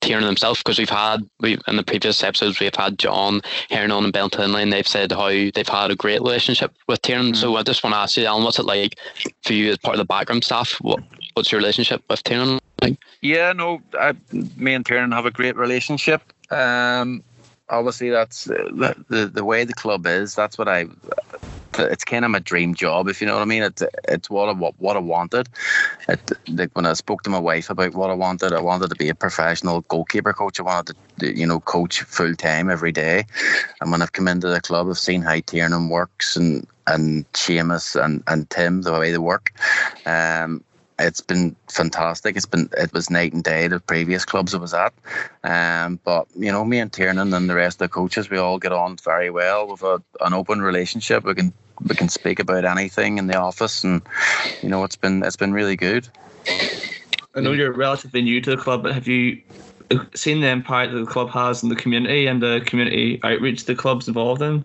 Tiernan himself? Because we've had we in the previous episodes we've had John Herron and Belton and they've said how they've had a great relationship with Tiernan. Mm-hmm. So I just want to ask you, Alan, what's it like for you as part of the background staff? What what's your relationship with Tiernan like? Yeah, no, I, me and Tiernan have a great relationship. Um, obviously that's the, the the way the club is. That's what I it's kind of my dream job, if you know what I mean. It's it's what I what, what I wanted. It, like when I spoke to my wife about what I wanted, I wanted to be a professional goalkeeper coach. I wanted to, you know, coach full time every day. And when I've come into the club, I've seen how Tiernan works and and Seamus and and Tim the way they work. Um, it's been fantastic. It's been it was night and day the previous clubs I was at. Um, but you know, me and Tiernan and the rest of the coaches, we all get on very well with a, an open relationship. We can we can speak about anything in the office, and you know, it's been it's been really good. I know you're relatively new to the club, but have you seen the impact that the club has in the community and the community outreach the club's involved in?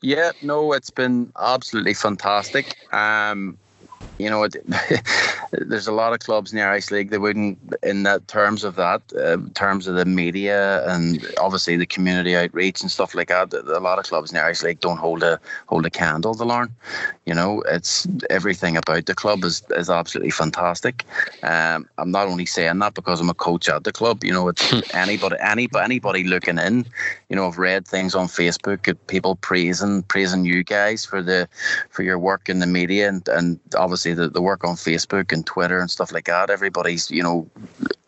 Yeah, no, it's been absolutely fantastic. Um, you know, it, there's a lot of clubs in the Irish League that wouldn't, in that terms of that, uh, terms of the media and obviously the community outreach and stuff like that. A lot of clubs in the Irish League don't hold a hold a candle to Larne. You know, it's everything about the club is is absolutely fantastic. Um, I'm not only saying that because I'm a coach at the club. You know, it's hmm. anybody, anybody, anybody looking in. You know, I've read things on Facebook, people praising praising you guys for the for your work in the media and and obviously obviously the, the work on Facebook and Twitter and stuff like that, everybody's, you know,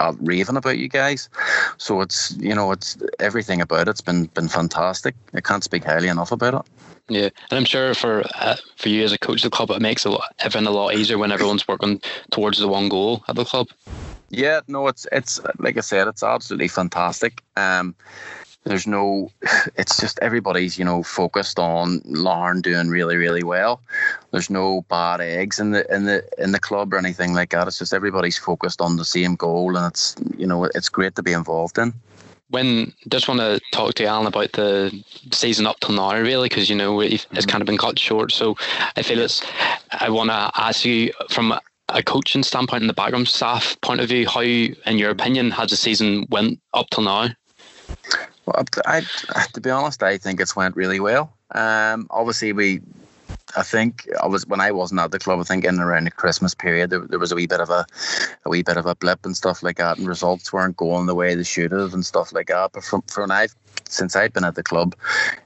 uh, raving about you guys. So it's, you know, it's everything about it's been been fantastic. I can't speak highly enough about it. Yeah, and I'm sure for uh, for you as a coach of the club, it makes a lot, everything a lot easier when everyone's working towards the one goal at the club. Yeah, no, it's it's like I said, it's absolutely fantastic. Um, there's no it's just everybody's you know focused on Larne doing really really well there's no bad eggs in the in the in the club or anything like that it's just everybody's focused on the same goal and it's you know it's great to be involved in when just want to talk to Alan about the season up till now, really, because you know it's mm-hmm. kind of been cut short. So I feel it's. I want to ask you from a coaching standpoint and the background staff point of view, how, in your opinion, has the season went up till now? Well, I, to be honest, I think it's went really well. Um, obviously, we, I think I was when I wasn't at the club. I think in around the Christmas period, there, there was a wee bit of a, a wee bit of a blip and stuff like that, and results weren't going the way they should have and stuff like that. But from from I've since I've been at the club,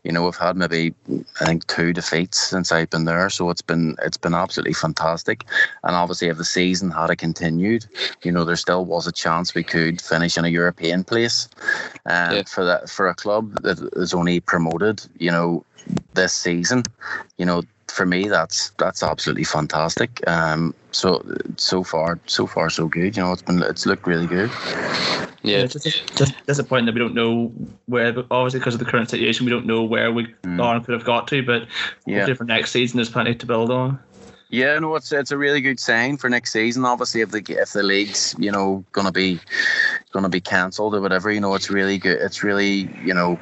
you know, we've had maybe I think two defeats since I've been there. So it's been it's been absolutely fantastic. And obviously, if the season had continued, you know, there still was a chance we could finish in a European place. And yeah. for that for a club that is only promoted, you know, this season, you know, for me that's that's absolutely fantastic. Um, so so far so far so good. You know, it's been it's looked really good. Yeah, yeah just, just disappointing that we don't know where. Obviously, because of the current situation, we don't know where we mm. could have got to. But yeah, for next season, there's plenty to build on. Yeah, no, it's it's a really good sign for next season. Obviously, if the if the league's you know to be to be cancelled or whatever, you know, it's really good. It's really you know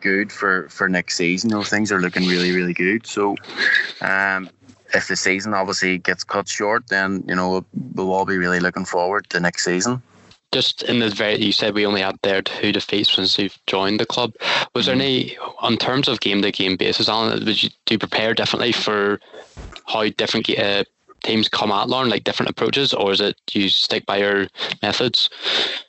good for for next season. You know, things are looking really really good. So, um, if the season obviously gets cut short, then you know we'll all be really looking forward to next season just in the very you said we only had there two defeats since you've joined the club was there mm-hmm. any on terms of game to game basis Alan, did you do you prepare differently for how different uh, teams come at Larne, like different approaches, or is it you stick by your methods?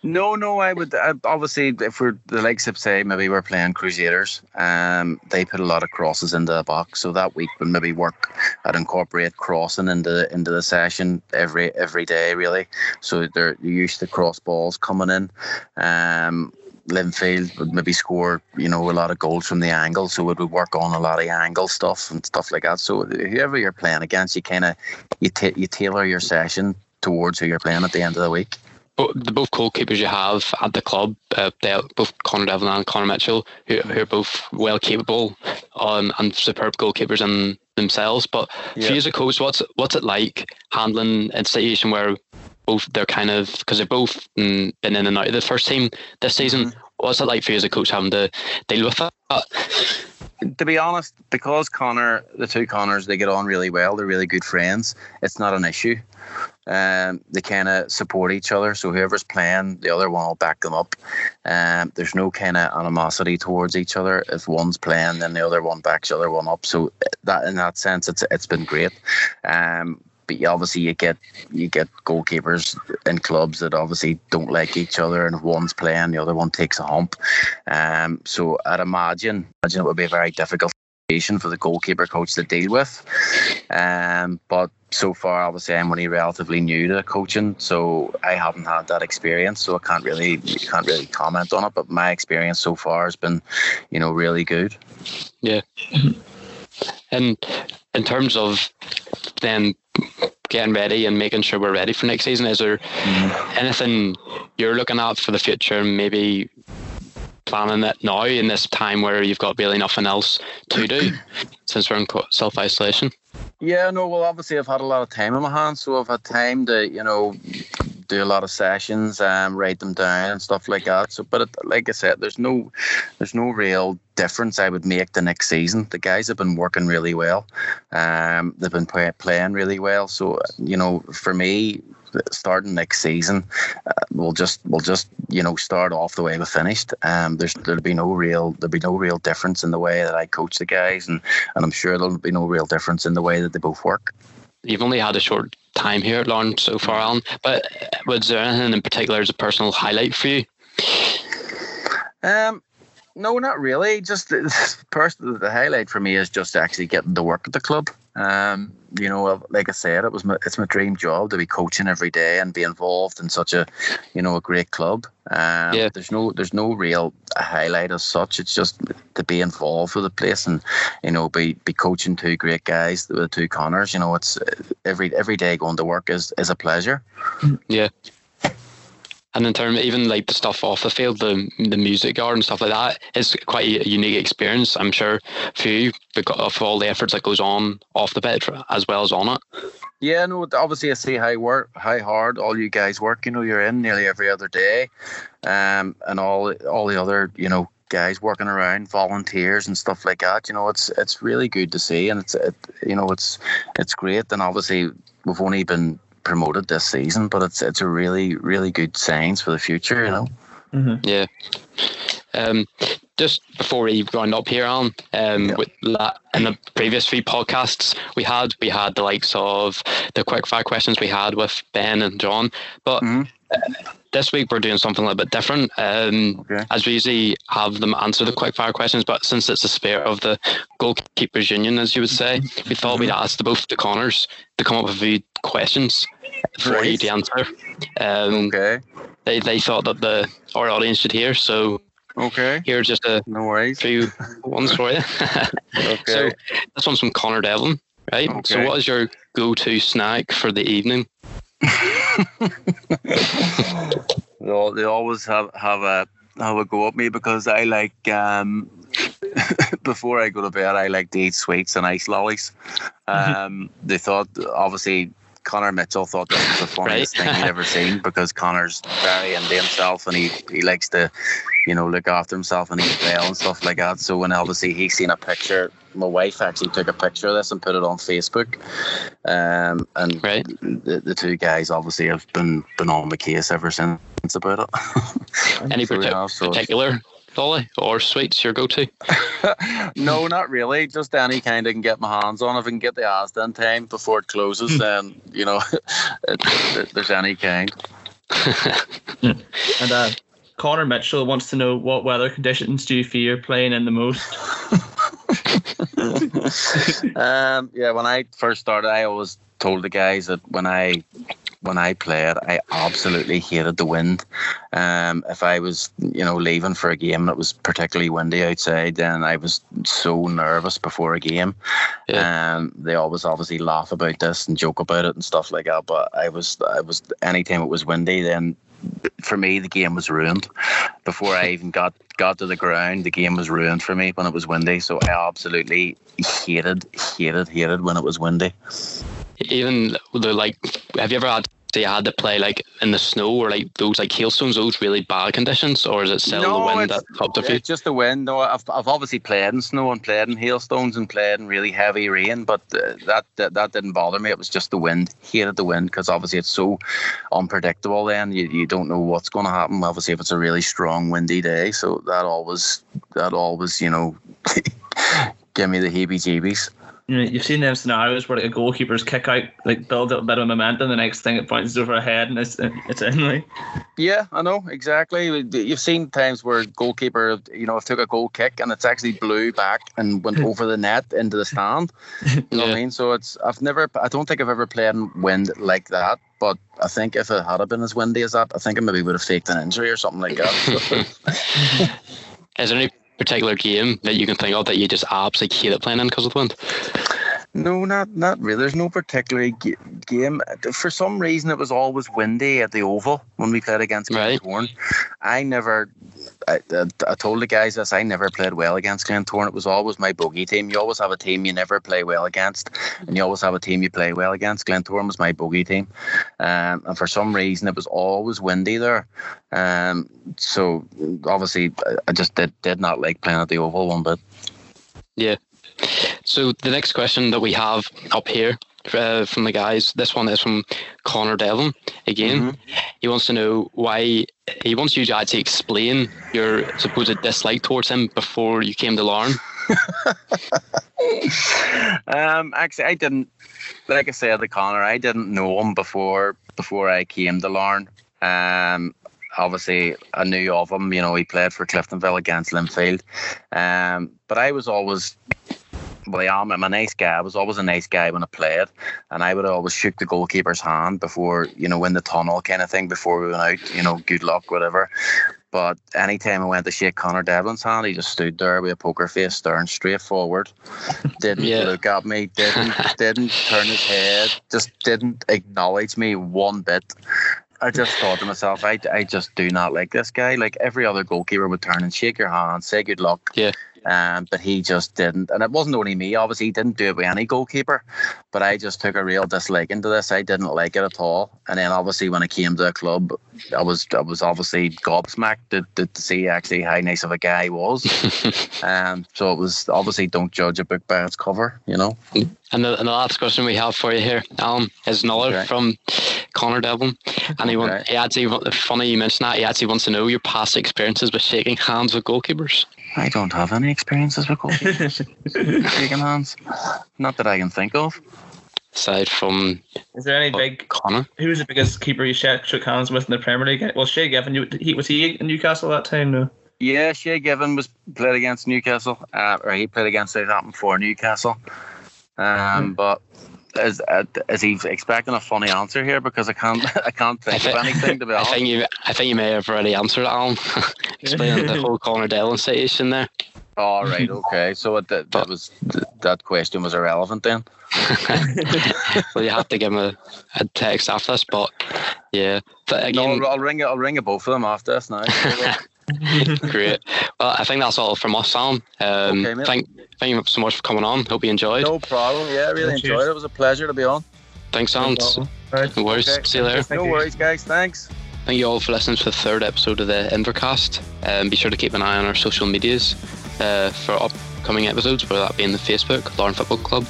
No, no, I would uh, obviously if we're the likes of say maybe we're playing Crusaders, um, they put a lot of crosses into the box, so that week would maybe work. I'd incorporate crossing into the, into the session every every day really, so they're used to cross balls coming in. Um, Linfield would maybe score, you know, a lot of goals from the angle, so it would work on a lot of angle stuff and stuff like that. So whoever you're playing against, you kind of you t- you tailor your session towards who you're playing at the end of the week. But the both goalkeepers you have at the club, uh, both Conor Devlin and Conor Mitchell, who, who are both well capable um, and superb goalkeepers in themselves. But yeah. for you as a coach, what's what's it like handling a situation where both they're kind of because they've both mm, been in and out of the first team this season. Mm-hmm. What's it like for you as a coach having to deal with that? to be honest, because Conor, the two Conors, they get on really well. They're really good friends. It's not an issue. Um, they kind of support each other. So whoever's playing, the other one will back them up. Um, there's no kind of animosity towards each other. If one's playing, then the other one backs the other one up. So that in that sense, it's it's been great. Um, but obviously you get you get goalkeepers in clubs that obviously don't like each other, and if one's playing, the other one takes a hump. Um, so I'd imagine imagine it would be a very difficult situation for the goalkeeper coach to deal with. Um, but so far, obviously, I'm only relatively new to coaching, so I haven't had that experience, so I can't really can't really comment on it. But my experience so far has been, you know, really good. Yeah. And in terms of then getting ready and making sure we're ready for next season, is there mm-hmm. anything you're looking at for the future? Maybe planning it now in this time where you've got really nothing else to do since we're in self isolation? Yeah, no, well, obviously, I've had a lot of time on my hands, so I've had time to, you know, do a lot of sessions, um, write them down and stuff like that. So, but it, like I said, there's no, there's no real difference I would make the next season. The guys have been working really well. Um, they've been play, playing really well. So, you know, for me, starting next season, uh, we'll just we'll just you know start off the way we finished. Um, there's there'll be no real there'll be no real difference in the way that I coach the guys, and and I'm sure there'll be no real difference in the way that they both work. You've only had a short time here at Larne so far, Alan, but was there anything in particular as a personal highlight for you? Um, no, not really. Just personally, the highlight for me is just actually getting to work at the club. Um, you know, like I said, it was my, it's my dream job to be coaching every day and be involved in such a, you know, a great club. Um, yeah. There's no there's no real highlight as such. It's just to be involved with the place and, you know, be be coaching two great guys, the two Conors. You know, it's every every day going to work is is a pleasure. Yeah. And in terms, even like the stuff off the field, the the music yard and stuff like that is quite a unique experience. I'm sure for you, because of all the efforts that goes on off the pitch as well as on it. Yeah, no. Obviously, I see how work, how hard all you guys work. You know, you're in nearly every other day, um, and all all the other you know guys working around, volunteers and stuff like that. You know, it's it's really good to see, and it's it, you know it's it's great. And obviously, we've only been promoted this season, but it's it's a really really good signs for the future. You know. Mm-hmm. Yeah. Um, just before we round up here, on um, yeah. with that, in the previous three podcasts we had, we had the likes of the quick fire questions we had with Ben and John, but mm-hmm. uh, this week we're doing something a little bit different. Um, okay. As we usually have them answer the quick fire questions, but since it's the spirit of the goalkeepers union, as you would say, we thought we'd ask the, both the Conors to come up with a few questions for right. you to answer. Um, okay. They they thought that the our audience should hear, so Okay. Here's just a no worries. few ones for you. okay. So this one's from Conor Devlin, right? Okay. So what is your go-to snack for the evening? they, they always have have a have a go at me because I like um, before I go to bed I like to eat sweets and ice lollies. Mm-hmm. Um, they thought obviously Conor Mitchell thought this was the funniest right. thing he'd ever seen because Conor's very into himself and he, he likes to, you know, look after himself and eat well and stuff like that. So when obviously he seen a picture, my wife actually took a picture of this and put it on Facebook. Um, and right. the, the two guys obviously have been been on the case ever since about it. Any so, particular Dolly or sweets your go-to? no, not really. Just any kind I can get my hands on. If I can get the Asda in time before it closes, hmm. then you know, it, it, there's any kind. and uh, Conor Mitchell wants to know what weather conditions do you fear playing in the most? um, yeah, when I first started, I always told the guys that when I when I played, I absolutely hated the wind. Um, if I was, you know, leaving for a game that was particularly windy outside, then I was so nervous before a game. Yeah. Um, they always obviously laugh about this and joke about it and stuff like that. But I was, I was, anytime it was windy, then for me the game was ruined. Before I even got got to the ground, the game was ruined for me when it was windy. So I absolutely hated, hated, hated when it was windy even the like have you ever had you had to play like in the snow or like those like hailstones, those really bad conditions, or is it still No, the wind that helped a few? It's just the wind. No, I've, I've obviously played in snow and played in hailstones and played in really heavy rain, but uh, that, that that didn't bother me. It was just the wind. Hated the wind because obviously it's so unpredictable. Then you, you don't know what's going to happen. Obviously, if it's a really strong windy day, so that always that always you know give me the heebie-jeebies. You know, you've seen them scenarios where like a goalkeeper's kick out like build up a bit of momentum. The next thing it bounces over a head and it's uh, it's in like. Yeah, I know exactly. You've seen times where goalkeeper, you know, took a goal kick and it's actually blew back and went over the net into the stand. You know what I mean? So it's I've never, I don't think I've ever played in wind like that. But I think if it had been as windy as that, I think I maybe would have faked an injury or something like that. Is there any particular game that you can think of that you just absolutely hate hated playing in because of the wind? No, not not really. There's no particular g- game. For some reason, it was always windy at the Oval when we played against Right. Glentoran. I never. I, I, I told the guys this. I never played well against Glentoran. It was always my bogey team. You always have a team you never play well against, and you always have a team you play well against. Glentoran was my bogey team, um, and for some reason, it was always windy there. Um, so obviously, I- just did did not like playing at the Oval one bit. So the next question that we have up here uh, from the guys, this one is from Conor Devlin again. He wants to know why he wants you to actually explain your supposed dislike towards him before you came to Larne. Um, actually, I didn't. Like I said to Conor, I didn't know him before before I came to Larne. Um, obviously, I knew of him. You know, he played for Cliftonville against Linfield. Um, but I was always. Well, I am. I'm a nice guy. I was always a nice guy when I played, and I would always shook the goalkeeper's hand before, you know, in the tunnel kind of thing before we went out. You know, good luck, whatever. But anytime I went to shake Conor Devlin's hand, he just stood there with a poker face, staring straight forward. Didn't Yeah. look at me, didn't didn't turn his head, just didn't acknowledge me one bit. I just thought to myself, I, I just do not like this guy. Like every other goalkeeper would turn and shake your hand, say good luck. Yeah. Um, but he just didn't, and it wasn't only me. Obviously, he didn't do it with any goalkeeper. But I just took a real dislike into this. I didn't like it at all. And then obviously, when I came to the club, I was I was obviously gobsmacked to, to, to see actually how nice of a guy he was. um, so it was obviously don't judge a book by its cover. You know. And the, and the last question we have for you here, Alan, is another Okay. from Conor Devlin. And he, want, Okay. he actually, funny you mentioned that, he actually wants to know your past experiences with shaking hands with goalkeepers. I don't have any experiences with goalkeepers shaking hands. Not that I can think of. Aside from Is there any big? Conor. Who was the biggest keeper you shook, shook hands with in the Premier League? Well, Shay Given. You, he was he in Newcastle that time? No. Yeah, Shay Given was played against Newcastle, uh, or he played against Southampton for Newcastle. Um, but is is he expecting a funny answer here? Because I can't I can't think of anything to be I think you, I think you may have already answered it, Alan. Explaining the whole Conor Devlin situation there. All right, okay. So it, that, that was that question was irrelevant then. well, you have to give him a, a text after this, but yeah. But again, No, I'll ring it. I'll ring it both of them after this now. great. Well, I think that's all from us, Alan. Um, Okay, thank, thank you so much for coming on. Hope you enjoyed. no problem. Yeah, I really Cheers. enjoyed it. It was a pleasure to be on. Thanks, Alan. Right. No worries. Okay. See you later. No worries, guys. Thanks. Thank you all for listening to the third episode of the Invercast. Um, be sure to keep an eye on our social medias uh, for upcoming episodes, whether that be in the Facebook, Larne Football Club,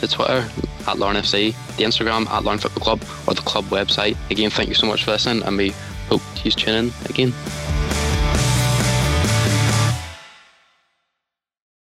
the Twitter, at Larne FC, the Instagram, at Larne Football Club, or the club website. Again, thank you so much for listening, and we hope to you tune in again.